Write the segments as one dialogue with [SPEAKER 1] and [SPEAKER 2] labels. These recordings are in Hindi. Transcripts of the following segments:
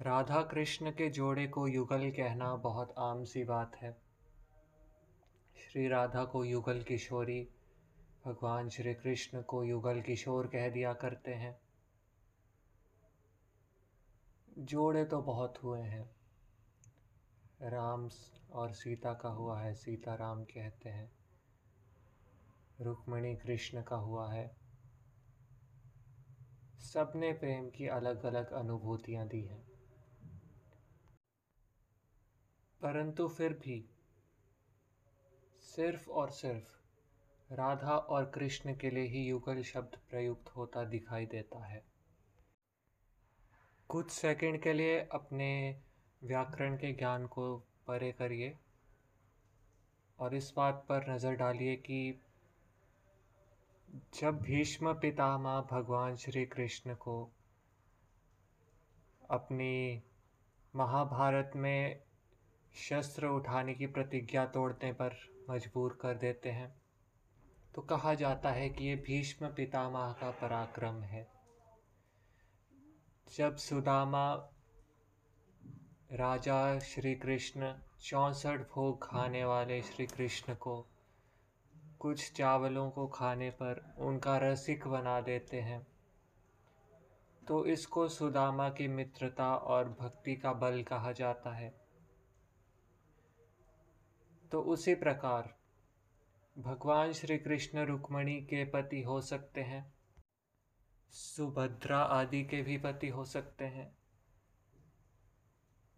[SPEAKER 1] राधा कृष्ण के जोड़े को युगल कहना बहुत आम सी बात है। श्री राधा को युगल किशोरी, भगवान श्री कृष्ण को युगल किशोर कह दिया करते हैं। जोड़े तो बहुत हुए हैं। राम और सीता का हुआ है सीता राम कहते हैं। रुक्मणी कृष्ण का हुआ है। सबने प्रेम की अलग अलग अनुभूतियाँ दी हैं। परंतु फिर भी, सिर्फ़ और सिर्फ़, राधा और कृष्ण के लिए ही युगल शब्द प्रयुक्त होता दिखाई देता है। कुछ सेकंड के लिए अपने व्याकरण के ज्ञान को परे करिए और इस बात पर नज़र डालिए कि जब भीष्म पितामह भगवान श्री कृष्ण को अपनी महाभारत में शस्त्र उठाने की प्रतिज्ञा तोड़ने पर मजबूर कर देते हैं। तो कहा जाता है कि ये भीष्म पितामह का पराक्रम है। जब सुदामा, राजा श्री कृष्ण चौंसठ भोग खाने वाले श्री कृष्ण को कुछ चावलों को खाने पर उनका रसिक बना देते हैं तो इसको सुदामा की मित्रता और भक्ति का बल कहा जाता है। तो उसी प्रकार भगवान श्री कृष्ण रुक्मणी के पति हो सकते हैं, सुभद्रा आदि के भी पति हो सकते हैं।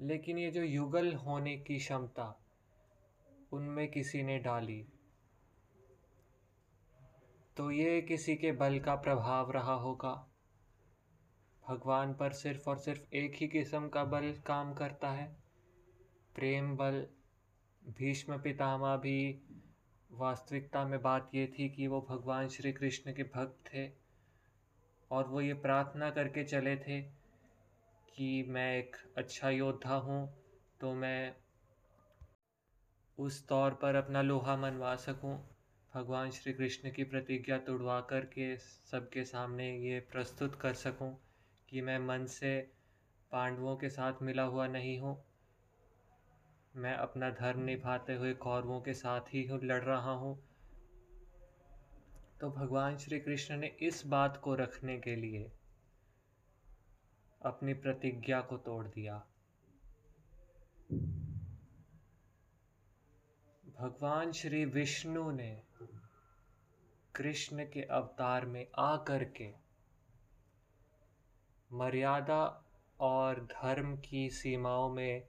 [SPEAKER 1] लेकिन ये जो युगल होने की क्षमता उनमें किसी ने डाली तो ये किसी के बल का प्रभाव रहा होगा। भगवान पर सिर्फ़ और सिर्फ़ एक ही किस्म का बल काम करता है, प्रेम बल भीष्म पितामह भी वास्तविकता में बात ये थी कि वो भगवान श्री कृष्ण के भक्त थे और वो ये प्रार्थना करके चले थे कि मैं एक अच्छा योद्धा हूँ तो मैं उस तौर पर अपना लोहा मनवा सकूँ। भगवान श्री कृष्ण की प्रतिज्ञा तोड़वा कर के सबके सामने ये प्रस्तुत कर सकूँ कि मैं मन से पांडवों के साथ मिला हुआ नहीं हूँ। मैं अपना धर्म निभाते हुए कौरवों के साथ ही लड़ रहा हूँ। तो भगवान श्री कृष्ण ने इस बात को रखने के लिए अपनी प्रतिज्ञा को तोड़ दिया। भगवान श्री विष्णु ने कृष्ण के अवतार में आकर के मर्यादा और धर्म की सीमाओं में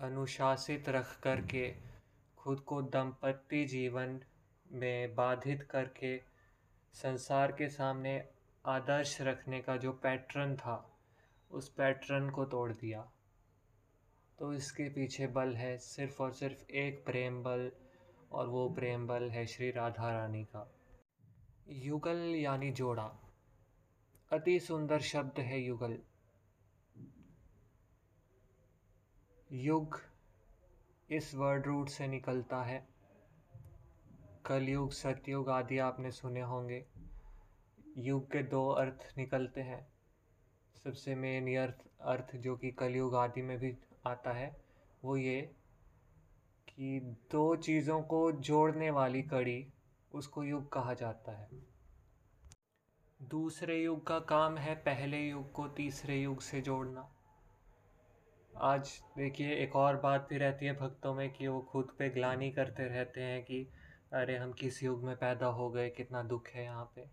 [SPEAKER 1] अनुशासित रख कर के खुद को दंपत्ति जीवन में बाधित करके, संसार के सामने आदर्श रखने का जो पैटर्न था, उस पैटर्न को तोड़ दिया। तो इसके पीछे बल है सिर्फ़ और सिर्फ़ एक प्रेम बल, और वो प्रेम बल है श्री राधा रानी का। युगल यानी जोड़ा। अति सुंदर शब्द है युगल। युग इस वर्ड रूट से निकलता है। कलयुग, सतयुग आदि आपने सुने होंगे। युग के दो अर्थ निकलते हैं। सबसे मेन अर्थ अर्थ जो कि कलयुग आदि में भी आता है, वो ये कि दो चीज़ों को जोड़ने वाली कड़ी उसको युग कहा जाता है। दूसरे युग का काम है पहले युग को तीसरे युग से जोड़ना। आज देखिए एक और बात भी रहती है भक्तों में कि वो खुद पे ग्लानी करते रहते हैं कि, अरे, हम किस युग में पैदा हो गए, कितना दुख है यहाँ पे।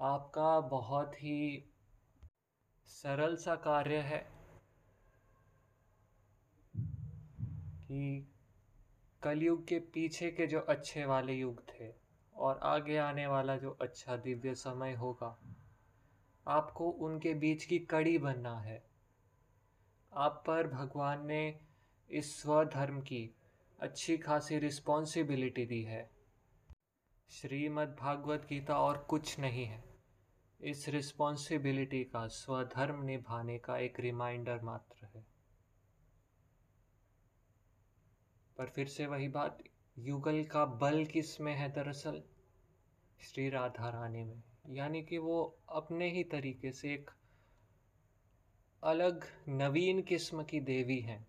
[SPEAKER 1] आपका बहुत ही सरल सा कार्य है कि कलयुग के पीछे के जो अच्छे वाले युग थे और आगे आने वाला जो अच्छा दिव्य समय होगा, आपको उनके बीच की कड़ी बनना है। आप पर भगवान ने इस स्वधर्म की अच्छी खासी रिस्पॉन्सिबिलिटी दी है। श्रीमद् भागवत गीता और कुछ नहीं है। इस रिस्पॉन्सिबिलिटी का, स्वधर्म निभाने का एक रिमाइंडर मात्र है। पर फिर से वही बात, युगल का बल किसमें है दरअसल? श्री राधा रानी में। यानी कि वो अपने ही तरीके से एक अलग नवीन किस्म की देवी हैं।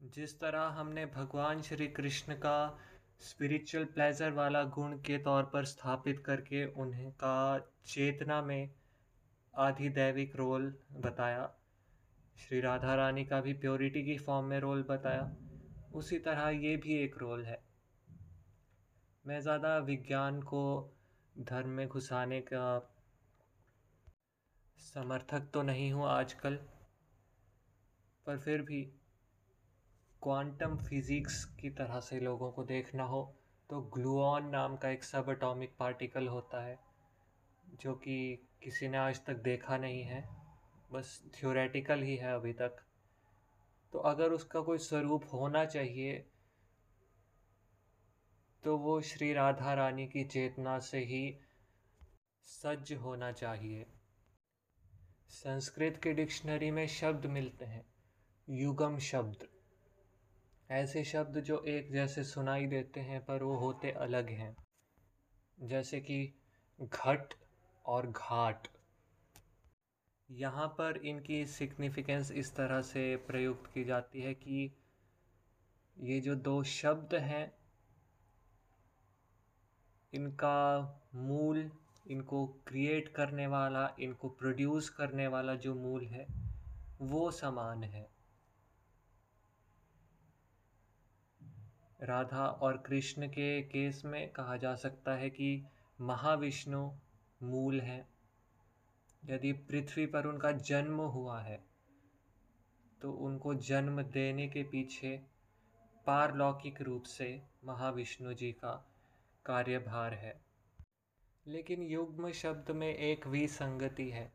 [SPEAKER 1] जिस तरह हमने भगवान श्री कृष्ण का स्पिरिचुअल प्लेजर वाला गुण के तौर पर स्थापित करके उन्हें का चेतना में आधिदैविक रोल बताया, श्री राधा रानी का भी प्योरिटी की फॉर्म में रोल बताया, उसी तरह ये भी एक रोल है। मैं ज़्यादा विज्ञान को धर्म में घुसाने का समर्थक तो नहीं हूँ आजकल, पर फिर भी क्वांटम फिज़िक्स की तरह से लोगों को देखना हो तो ग्लूऑन नाम का एक सब एटॉमिक पार्टिकल होता है, जो कि किसी ने आज तक देखा नहीं है, बस थ्योरेटिकल ही है अभी तक। तो अगर उसका कोई स्वरूप होना चाहिए तो वो श्री राधा रानी की चेतना से ही सज्ज होना चाहिए। संस्कृत के डिक्शनरी में शब्द मिलते हैं। युगम शब्द। ऐसे शब्द जो एक जैसे सुनाई देते हैं, पर वो होते अलग हैं। जैसे कि घट और घाट। यहाँ पर इनकी सिग्निफिकेंस इस तरह से प्रयुक्त की जाती है कि ये जो दो शब्द हैं, इनका मूल इनको क्रिएट करने वाला, इनको प्रोड्यूस करने वाला जो मूल है, वो समान है। राधा और कृष्ण के केस में कहा जा सकता है कि महाविष्णु मूल हैं। यदि पृथ्वी पर उनका जन्म हुआ है तो उनको जन्म देने के पीछे पारलौकिक रूप से महाविष्णु जी का कार्यभार है। लेकिन युग्म शब्द में एक विसंगति है।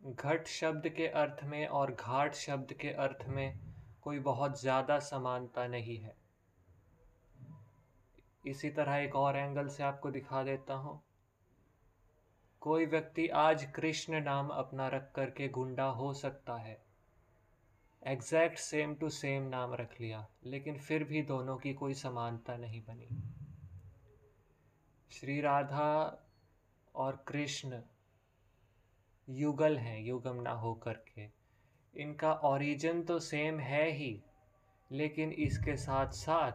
[SPEAKER 1] घट शब्द के अर्थ में और घाट शब्द के अर्थ में कोई बहुत ज़्यादा समानता नहीं है। इसी तरह एक और एंगल से आपको दिखा देता हूँ। कोई व्यक्ति आज कृष्ण नाम अपना रख करके गुंडा हो सकता है। एग्जैक्ट सेम टू सेम नाम रख लिया, लेकिन फिर भी दोनों की कोई समानता नहीं बनी। श्री राधा और कृष्ण युगल हैं, युगम ना हो करके। इनका ओरिजिन तो सेम है ही, लेकिन इसके साथ साथ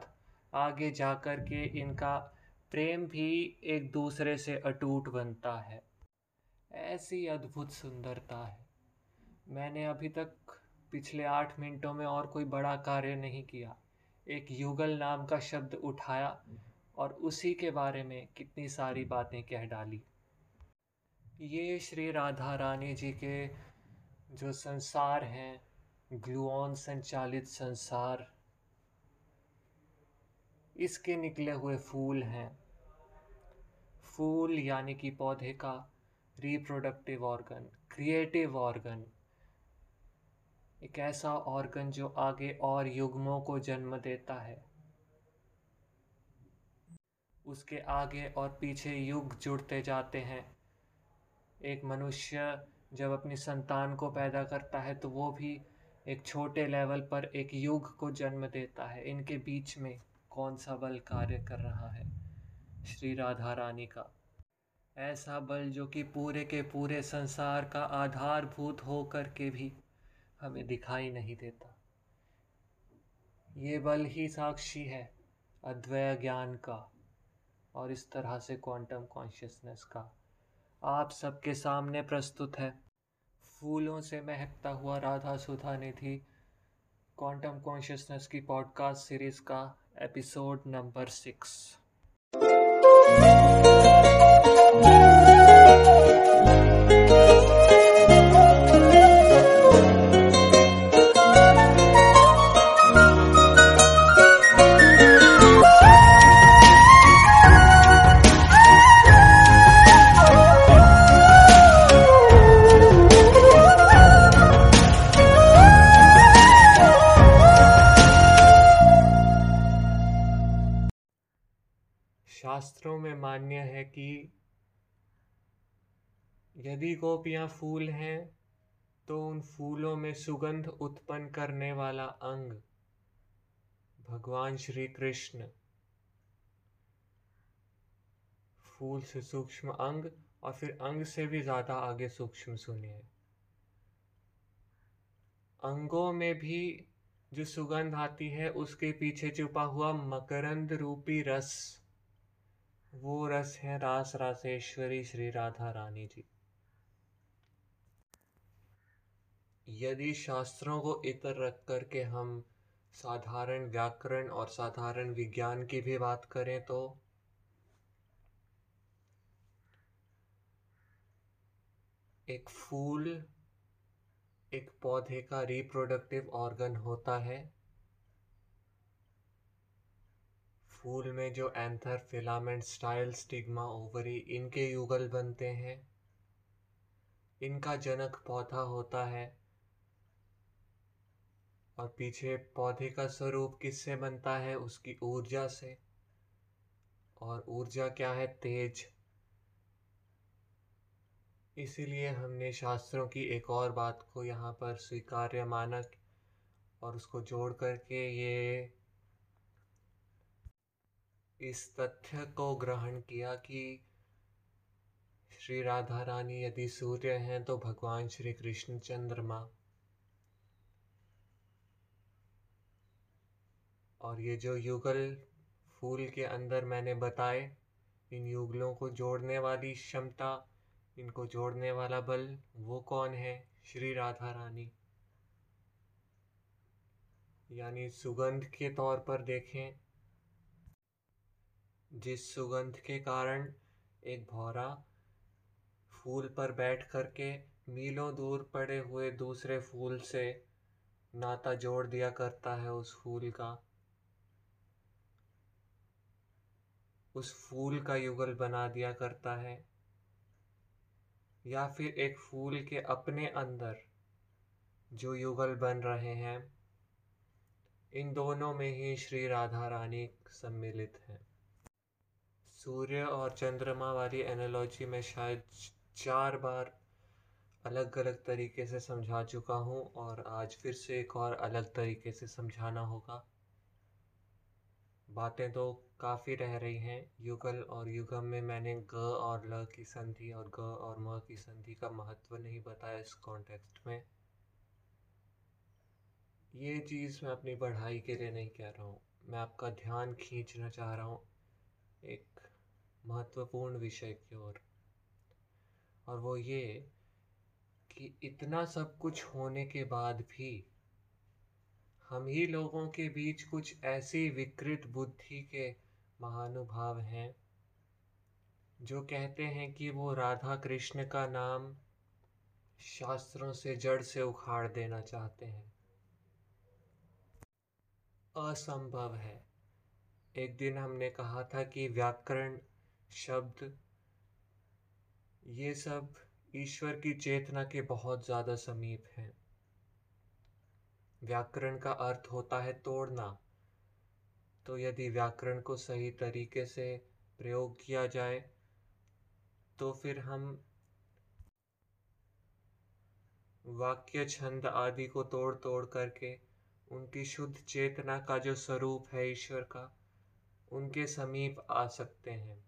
[SPEAKER 1] आगे जा कर के इनका प्रेम भी एक दूसरे से अटूट बनता है। ऐसी अद्भुत सुंदरता है। मैंने अभी तक पिछले आठ मिनटों में और कोई बड़ा कार्य नहीं किया। एक युगल नाम का शब्द उठाया। और उसी के बारे में कितनी सारी बातें कह डाली। ये श्री राधा रानी जी के जो संसार हैं ग्लूऑन संचालित संसार, इसके निकले हुए फूल हैं। फूल यानी कि पौधे का रिप्रोडक्टिव ऑर्गन क्रिएटिव ऑर्गन एक ऐसा ऑर्गन जो आगे और युग्मों को जन्म देता है। उसके आगे और पीछे युग जुड़ते जाते हैं। एक मनुष्य जब अपनी संतान को पैदा करता है तो वो भी एक छोटे लेवल पर एक युग को जन्म देता है। इनके बीच में कौन सा बल कार्य कर रहा है? श्री राधा रानी का। ऐसा बल जो कि पूरे के पूरे संसार का आधारभूत हो कर के भी हमें दिखाई नहीं देता। ये बल ही साक्षी है अद्वैय ज्ञान का। और इस तरह से क्वांटम कॉन्शियसनेस का। आप सबके सामने प्रस्तुत है। फूलों से महकता हुआ राधा सुधा निधि क्वांटम कॉन्शियसनेस की पॉडकास्ट सीरीज़ का एपिसोड नंबर सिक्स शास्त्रों में मान्य है कि यदि गोपियाँ फूल हैं तो उन फूलों में सुगंध उत्पन्न करने वाला अंग भगवान श्री कृष्ण। फूल से सूक्ष्म अंग और फिर अंग से भी ज़्यादा आगे सूक्ष्म सुनिए। अंगों में भी जो सुगंध आती है, उसके पीछे छुपा हुआ मकरंद रूपी रस। वो रस है रास रासेश्वरी श्री राधा रानी जी। यदि शास्त्रों को इतर रख करके हम साधारण व्याकरण और साधारण विज्ञान की भी बात करें तो? एक फूल, एक पौधे का रिप्रोडक्टिव ऑर्गन होता है। फूल में जो anther, filament, style, stigma, ovary, इनके युगल बनते हैं। इनका जनक पौधा होता है और पीछे पौधे का स्वरूप किससे बनता है? उसकी ऊर्जा से। और ऊर्जा क्या है? तेज। इसीलिए हमने शास्त्रों की एक और बात को यहाँ पर स्वीकार्य मानक और उसको जोड़ करके ये इस तथ्य को ग्रहण किया कि श्री राधा रानी यदि सूर्य हैं तो भगवान श्री कृष्ण चंद्रमा। और ये जो युगल फूल के अंदर मैंने बताए, इन युगलों को जोड़ने वाली क्षमता, इनको जोड़ने वाला बल, वो कौन है? श्री राधा रानी। यानी सुगंध के तौर पर देखें जिस सुगंध के कारण एक भौरा फूल पर बैठ करके मीलों दूर पड़े हुए दूसरे फूल से नाता जोड़ दिया करता है उस फूल का। उस फूल का युगल बना दिया करता है। या फिर एक फूल के अपने अंदर जो युगल बन रहे हैं, इन दोनों में ही श्री राधा रानी सम्मिलित हैं। सूर्य और चंद्रमा वाली एनालॉजी में शायद चार बार अलग अलग तरीके से समझा चुका हूँ और आज फिर से एक और अलग तरीके से समझाना होगा। बातें तो काफ़ी रह रही हैं। युगल और युगम में मैंने ग और ल की संधि और ग और म की संधि का महत्व नहीं बताया इस कॉन्टेक्स्ट में। ये चीज़ मैं अपनी पढ़ाई के लिए नहीं कह रहा हूँ। मैं आपका ध्यान खींचना चाह रहा हूँ। एक महत्वपूर्ण विषय की ओर। और, वो ये कि इतना सब कुछ होने के बाद भी हम ही लोगों के बीच कुछ ऐसी विकृत बुद्धि के महानुभाव हैं जो कहते हैं कि वो राधा कृष्ण का नाम शास्त्रों से जड़ से उखाड़ देना चाहते हैं। असंभव है। एक दिन हमने कहा था कि व्याकरण शब्द, ये सब ईश्वर की चेतना के बहुत ज़्यादा समीप हैं। व्याकरण का अर्थ होता है तोड़ना। तो यदि व्याकरण को सही तरीके से प्रयोग किया जाए तो फिर हम वाक्य छंद आदि को तोड़ तोड़ करके उनकी शुद्ध चेतना का जो स्वरूप है ईश्वर का, उनके समीप आ सकते हैं।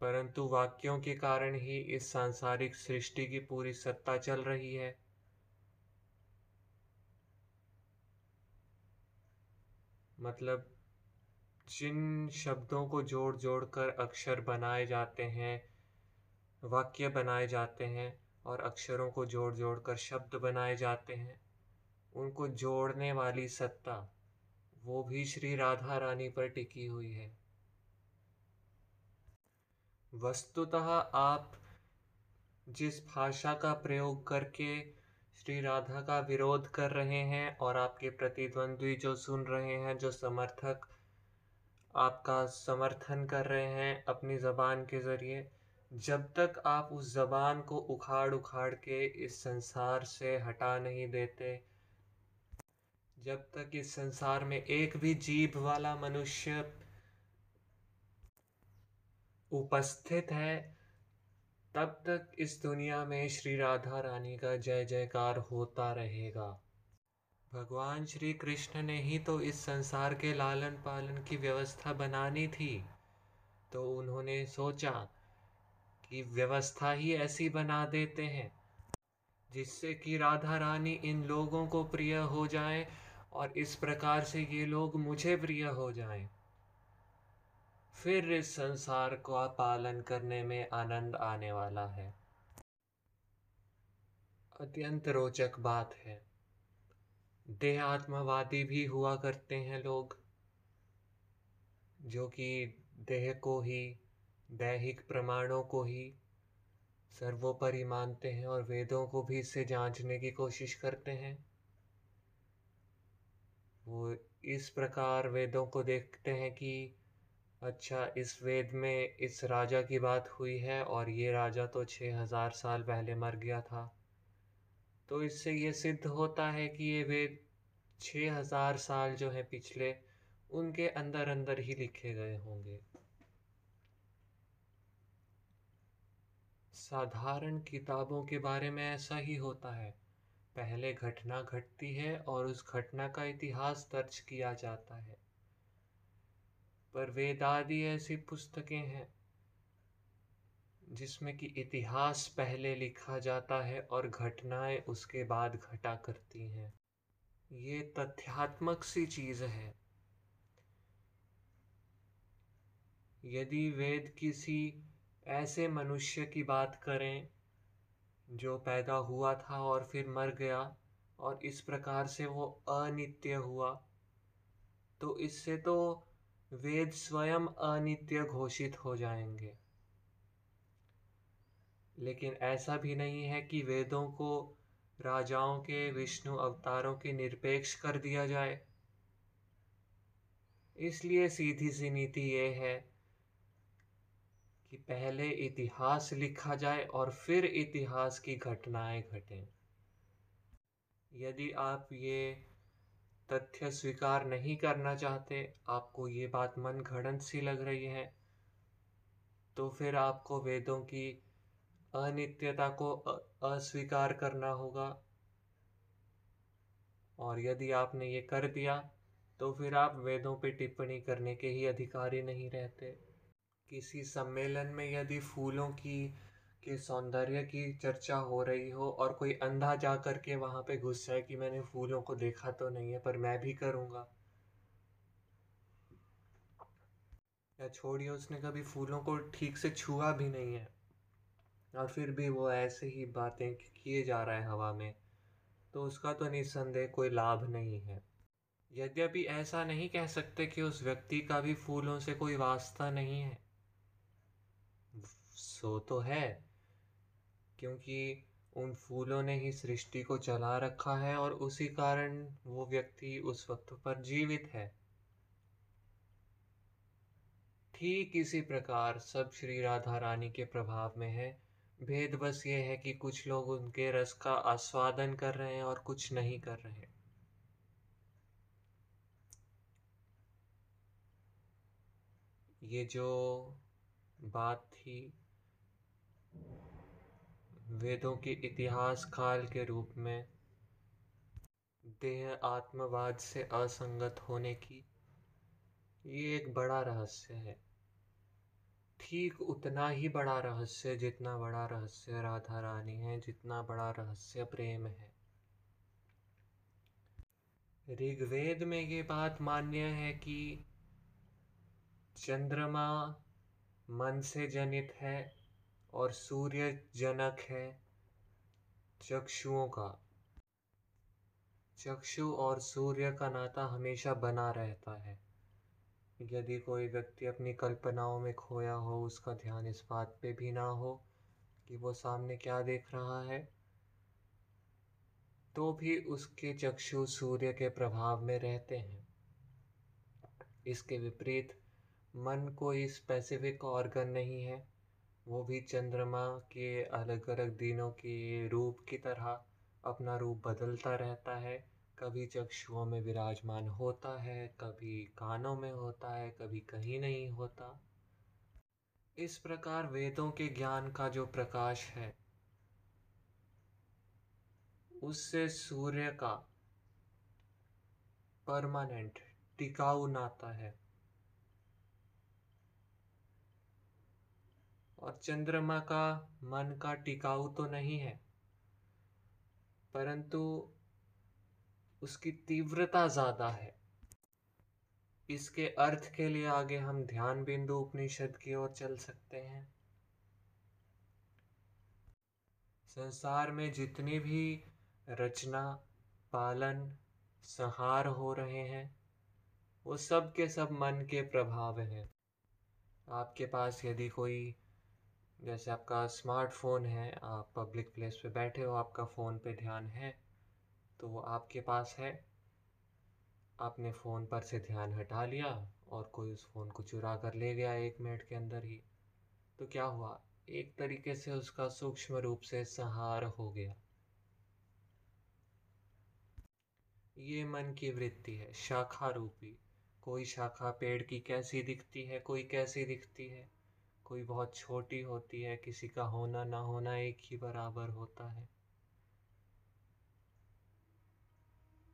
[SPEAKER 1] परंतु वाक्यों के कारण ही इस सांसारिक सृष्टि की पूरी सत्ता चल रही है। मतलब जिन शब्दों को जोड़ जोड़ कर अक्षर बनाए जाते हैं, वाक्य बनाए जाते हैं और अक्षरों को जोड़ जोड़ कर शब्द बनाए जाते हैं, उनको जोड़ने वाली सत्ता, वो भी श्री राधा रानी पर टिकी हुई है। वस्तुतः आप जिस भाषा का प्रयोग करके श्री राधा का विरोध कर रहे हैं और आपके प्रतिद्वंद्वी जो सुन रहे हैं, जो समर्थक आपका समर्थन कर रहे हैं अपनी ज़बान के ज़रिए, जब तक आप उस ज़बान को उखाड़ उखाड़ के इस संसार से हटा नहीं देते, जब तक इस संसार में एक भी जीभ वाला मनुष्य उपस्थित है। तब तक इस दुनिया में श्री राधा रानी का जय जयकार होता रहेगा। भगवान श्री कृष्ण ने ही तो इस संसार के लालन पालन की व्यवस्था बनानी थी। तो उन्होंने सोचा कि व्यवस्था ही ऐसी बना देते हैं, जिससे कि राधा रानी इन लोगों को प्रिय हो जाए और इस प्रकार से ये लोग मुझे प्रिय हो जाएँ। फिर इस संसार का पालन करने में आनंद आने वाला है। अत्यंत रोचक बात है। देह आत्मवादी भी हुआ करते हैं लोग, जो कि देह को ही, दैहिक प्रमाणों को ही सर्वोपरि मानते हैं और वेदों को भी इससे जांचने की कोशिश करते हैं। वो इस प्रकार वेदों को देखते हैं कि अच्छा इस वेद में इस राजा की बात हुई है और ये राजा तो छः हज़ार साल पहले मर गया था। तो इससे ये सिद्ध होता है कि ये वेद छः हज़ार साल जो है पिछले, उनके अंदर अंदर ही लिखे गए होंगे। साधारण किताबों के बारे में ऐसा ही होता है। पहले घटना घटती है और उस घटना का इतिहास दर्ज किया जाता है। पर वेदादि ऐसी पुस्तकें हैं, जिसमें कि इतिहास पहले लिखा जाता है और घटनाएँ उसके बाद घटा करती हैं। ये तथ्यात्मक सी चीज़ है। यदि वेद किसी ऐसे मनुष्य की बात करें, जो पैदा हुआ था और फिर मर गया, और इस प्रकार से वो अनित्य हुआ तो इससे तो वेद स्वयं अनित्य घोषित हो जाएँगे। लेकिन ऐसा भी नहीं है कि वेदों को राजाओं के, विष्णु अवतारों के निरपेक्ष कर दिया जाए। इसलिए सीधी सी नीति ये है कि पहले इतिहास लिखा जाए और फिर इतिहास की घटनाएँ घटें। यदि आप ये तथ्य स्वीकार नहीं करना चाहते, आपको ये बात मन घड़न सी लग रही है। तो फिर आपको वेदों की अनित्यता को अस्वीकार करना होगा। और यदि आपने ये कर दिया तो फिर आप वेदों पे टिप्पणी करने के ही अधिकारी नहीं रहते। किसी सम्मेलन में यदि फूलों की के सौंदर्य की चर्चा हो रही हो और कोई अंधा जा कर के वहाँ पे घुस जाए कि मैंने फूलों को देखा तो नहीं है, पर मैं भी करूँगा। या छोड़िए, उसने कभी फूलों को ठीक से छुआ भी नहीं है। और फिर भी वो ऐसे ही बातें किए जा रहा है हवा में तो उसका तो निस्संदेह कोई लाभ नहीं है। यद्यपि ऐसा नहीं कह सकते कि उस व्यक्ति का भी फूलों से कोई वास्ता नहीं है। सो तो है। क्योंकि उन फूलों ने ही सृष्टि को चला रखा है और उसी कारण वो व्यक्ति उस वक्त पर जीवित है। ठीक इसी प्रकार सब श्री राधा रानी के प्रभाव में है। भेद बस ये है कि कुछ लोग उनके रस का आस्वादन कर रहे हैं और कुछ नहीं कर रहे ये जो बात थी वेदों के इतिहास काल के रूप में देह आत्मवाद से असंगत होने की ये एक बड़ा रहस्य है। ठीक उतना ही बड़ा रहस्य जितना बड़ा रहस्य राधा रानी है, जितना बड़ा रहस्य प्रेम है। ऋग्वेद में ये बात मान्य है कि चंद्रमा मन से जनित है और सूर्य जनक है चक्षुओं का। चक्षु और सूर्य का नाता हमेशा बना रहता है। यदि कोई व्यक्ति अपनी कल्पनाओं में खोया हो, उसका ध्यान इस बात पे भी ना हो कि वो सामने क्या देख रहा है तो भी उसके चक्षु सूर्य के प्रभाव में रहते हैं। इसके विपरीत, मन कोई स्पेसिफिक ऑर्गन नहीं है। वो भी चंद्रमा के अलग अलग दिनों के रूप की तरह अपना रूप बदलता रहता है। कभी चक्षुओं में विराजमान होता है, कभी कानों में होता है, कभी कहीं नहीं होता। इस प्रकार वेदों के ज्ञान का जो प्रकाश है, उससे सूर्य का परमानेंट टिकाऊ नाता है। और चंद्रमा का मन का टिकाऊ तो नहीं है, परंतु उसकी तीव्रता ज़्यादा है। इसके अर्थ के लिए आगे हम ध्यान बिंदु उपनिषद की ओर चल सकते हैं। संसार में जितनी भी रचना, पालन, संहार हो रहे हैं, वो सब के सब मन के प्रभाव हैं। आपके पास यदि कोई जैसे आपका स्मार्टफ़ोन है, आप पब्लिक प्लेस पे बैठे हो, आपका फ़ोन पे ध्यान है तो वो आपके पास है। आपने फ़ोन पर से ध्यान हटा लिया और कोई उस फ़ोन को चुरा कर ले गया एक मिनट के अंदर ही। तो क्या हुआ? एक तरीके से उसका सूक्ष्म रूप से संहार हो गया। ये मन की वृत्ति है, शाखा रूपी। कोई शाखा पेड़ की कैसी दिखती है, कोई कैसी दिखती है। कोई बहुत छोटी होती है, किसी का होना ना होना एक ही बराबर होता है।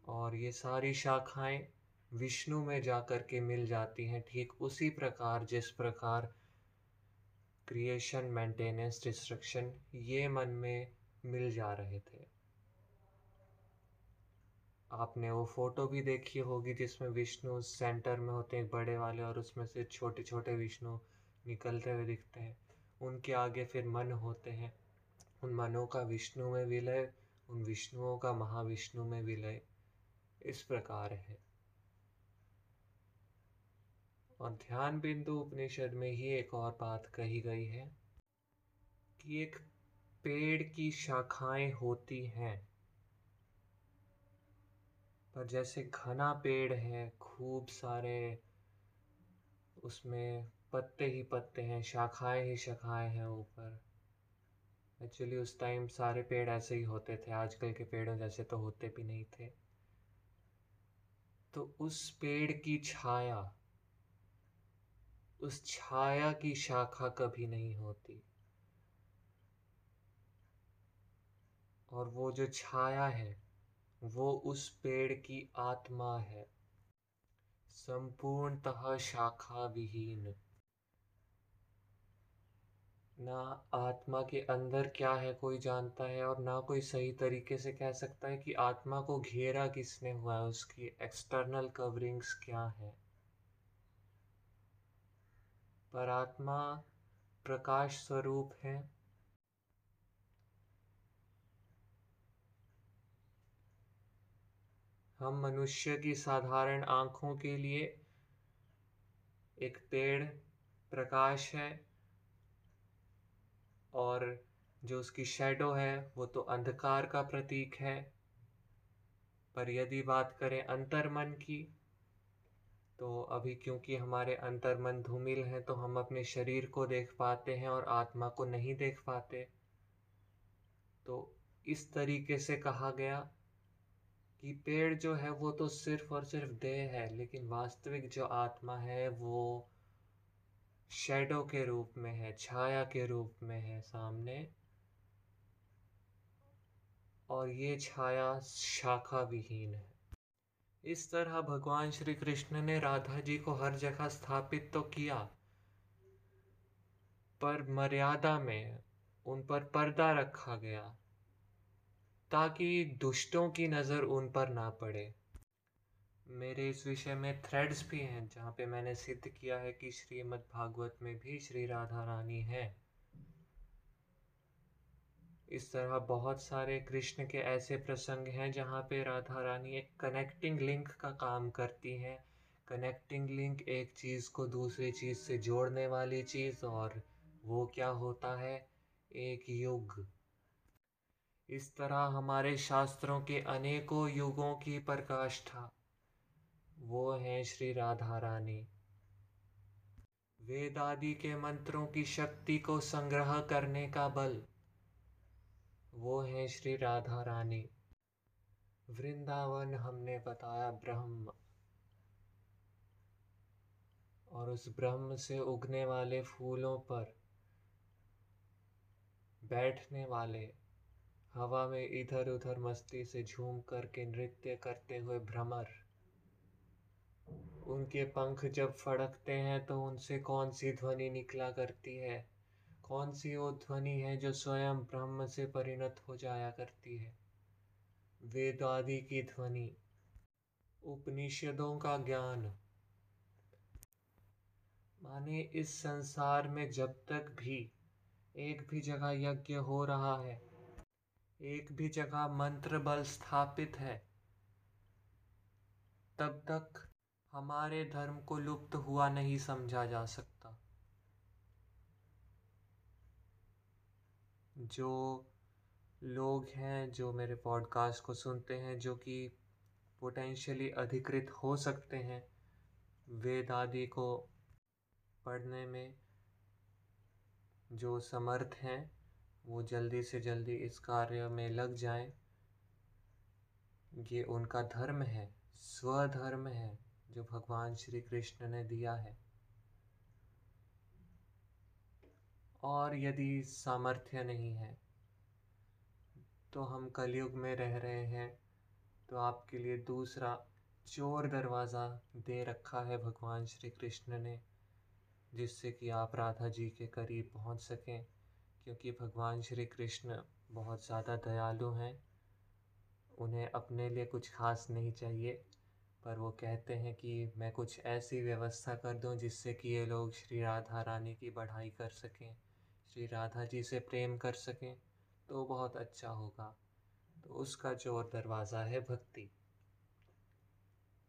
[SPEAKER 1] और ये सारी शाखाएँ विष्णु में जाकर के मिल जाती हैं, ठीक उसी प्रकार जिस प्रकार क्रिएशन मेंटेनेंस डिस्ट्रक्शन ये मन में मिल जा रहे थे। आपने वो फ़ोटो भी देखी होगी जिसमें विष्णु सेंटर में होते हैं बड़े वाले और उसमें से छोटे छोटे विष्णु निकलते हुए दिखते हैं। उनके आगे फिर मन होते हैं। उन मनों का विष्णु में विलय, उन विष्णुओं का महाविष्णु में विलय इस प्रकार है। और ध्यान बिंदु उपनिषद में ही एक और बात कही गई है कि एक पेड़ की शाखाएँ होती हैं। पर जैसे घना पेड़ है, खूब सारे उसमें पत्ते ही पत्ते हैं, शाखाएँ ही शाखाएँ हैं ऊपर। एक्चुअली उस टाइम सारे पेड़ ऐसे ही होते थे, आजकल के पेड़ों जैसे तो होते भी नहीं थे। तो उस पेड़ की छाया, उस छाया की शाखा कभी नहीं होती। और वो जो छाया है, वो उस पेड़ की आत्मा है। संपूर्णतः शाखा विहीन ना आत्मा के अंदर क्या है कोई जानता है और ना कोई सही तरीके से कह सकता है कि आत्मा को घेरा किसने हुआ है, उसकी एक्सटर्नल कवरिंग्स क्या है? पर आत्मा प्रकाश स्वरूप है। हम मनुष्य की साधारण आँखों के लिए एक पेड़ प्रकाश है और जो उसकी शेडो है, वो तो अंधकार का प्रतीक है। पर यदि बात करें अंतर्मन की तो अभी क्योंकि हमारे अंतर्मन धूमिल हैं तो हम अपने शरीर को देख पाते हैं और आत्मा को नहीं देख पाते। तो इस तरीके से कहा गया कि पेड़ जो है, वो तो सिर्फ़ और सिर्फ़ देह है, लेकिन वास्तविक जो आत्मा है, वो शेडो के रूप में है, छाया के रूप में है सामने। और ये छाया शाखा विहीन है। इस तरह भगवान श्री कृष्ण ने राधा जी को हर जगह स्थापित तो किया, पर मर्यादा में उन पर पर्दा रखा गया, ताकि दुष्टों की नज़र उन पर ना पड़े। मेरे इस विषय में थ्रेड्स भी हैं, जहाँ पे मैंने सिद्ध किया है कि श्रीमद् भागवत में भी श्री राधा रानी है। इस तरह बहुत सारे कृष्ण के ऐसे प्रसंग हैं, जहाँ पे राधा रानी एक कनेक्टिंग लिंक का काम करती हैं। कनेक्टिंग लिंक एक चीज़ को दूसरी चीज़ से जोड़ने वाली चीज़, और वो क्या होता है? एक युग। इस तरह हमारे शास्त्रों के अनेकों युगों की प्रकाष्ठा। वो हैं श्री राधा रानी। वेद आदि के मंत्रों की शक्ति को संग्रह करने का बल। वो है श्री राधा रानी। वृंदावन हमने बताया ब्रह्म। और उस ब्रह्म से उगने वाले फूलों पर बैठने वाले हवा में इधर उधर मस्ती से झूम करके नृत्य करते हुए भ्रमर। उनके पंख जब फड़कते हैं तो उनसे कौन सी ध्वनि निकला करती है? कौन सी वो ध्वनि है जो स्वयं ब्रह्म से परिणत हो जाया करती है? वेद आदि की ध्वनि। उपनिषदों का ज्ञान। माने इस संसार में जब तक भी एक भी जगह यज्ञ हो रहा है, एक भी जगह मंत्र बल स्थापित है, तब तक हमारे धर्म को लुप्त हुआ नहीं समझा जा सकता। जो लोग हैं, जो मेरे पॉडकास्ट को सुनते हैं, जो कि पोटेंशियली अधिकृत हो सकते हैं, वेद आदि को पढ़ने में जो समर्थ हैं, वो जल्दी से जल्दी इस कार्य में लग जाएँ। ये उनका धर्म है, स्वधर्म है। जो भगवान श्री कृष्ण ने दिया है। और यदि सामर्थ्य नहीं है तो हम कलयुग में रह रहे हैं तो आपके लिए दूसरा चोर दरवाज़ा दे रखा है भगवान श्री कृष्ण ने, जिससे कि आप राधा जी के करीब पहुँच सकें, क्योंकि भगवान श्री कृष्ण बहुत ज़्यादा दयालु हैं। उन्हें अपने लिए कुछ खास नहीं चाहिए। पर वो कहते हैं कि मैं कुछ ऐसी व्यवस्था कर दूँ जिससे कि ये लोग श्री राधा रानी की बढ़ाई कर सकें, श्री राधा जी से प्रेम कर सकें तो बहुत अच्छा होगा। तो उसका जो दरवाज़ा है भक्ति।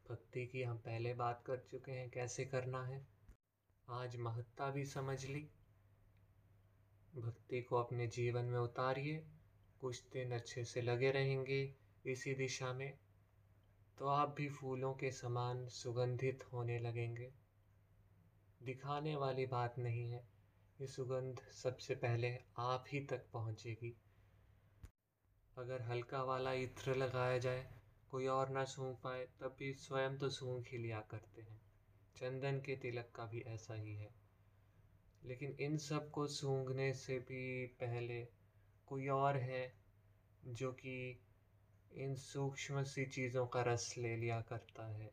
[SPEAKER 1] भक्ति की हम पहले बात कर चुके हैं, कैसे करना है? आज महत्ता भी समझ ली। भक्ति को अपने जीवन में उतारिए, कुछ दिन अच्छे से लगे रहेंगे इसी दिशा में। तो आप भी फूलों के समान सुगंधित होने लगेंगे। दिखाने वाली बात नहीं है, ये सुगंध सबसे पहले आप ही तक पहुंचेगी। अगर हल्का वाला इत्र लगाया जाए, कोई और ना सूंघ पाए, तब भी स्वयं तो सूंघ ही लिया करते हैं। चंदन के तिलक का भी ऐसा ही है। लेकिन इन सबको सूंघने से भी पहले कोई और है जो कि इन सूक्ष्म सी चीज़ों का रस ले लिया करता है।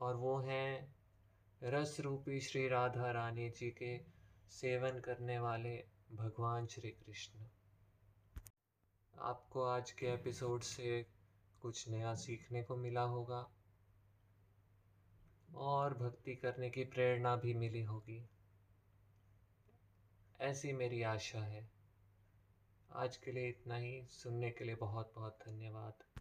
[SPEAKER 1] और वो हैं रस रूपी श्री राधा रानी जी के सेवन करने वाले भगवान श्री कृष्ण। आपको आज के एपिसोड से कुछ नया सीखने को मिला होगा और भक्ति करने की प्रेरणा भी मिली होगी। ऐसी मेरी आशा है। आज के लिए इतना ही। सुनने के लिए बहुत बहुत धन्यवाद।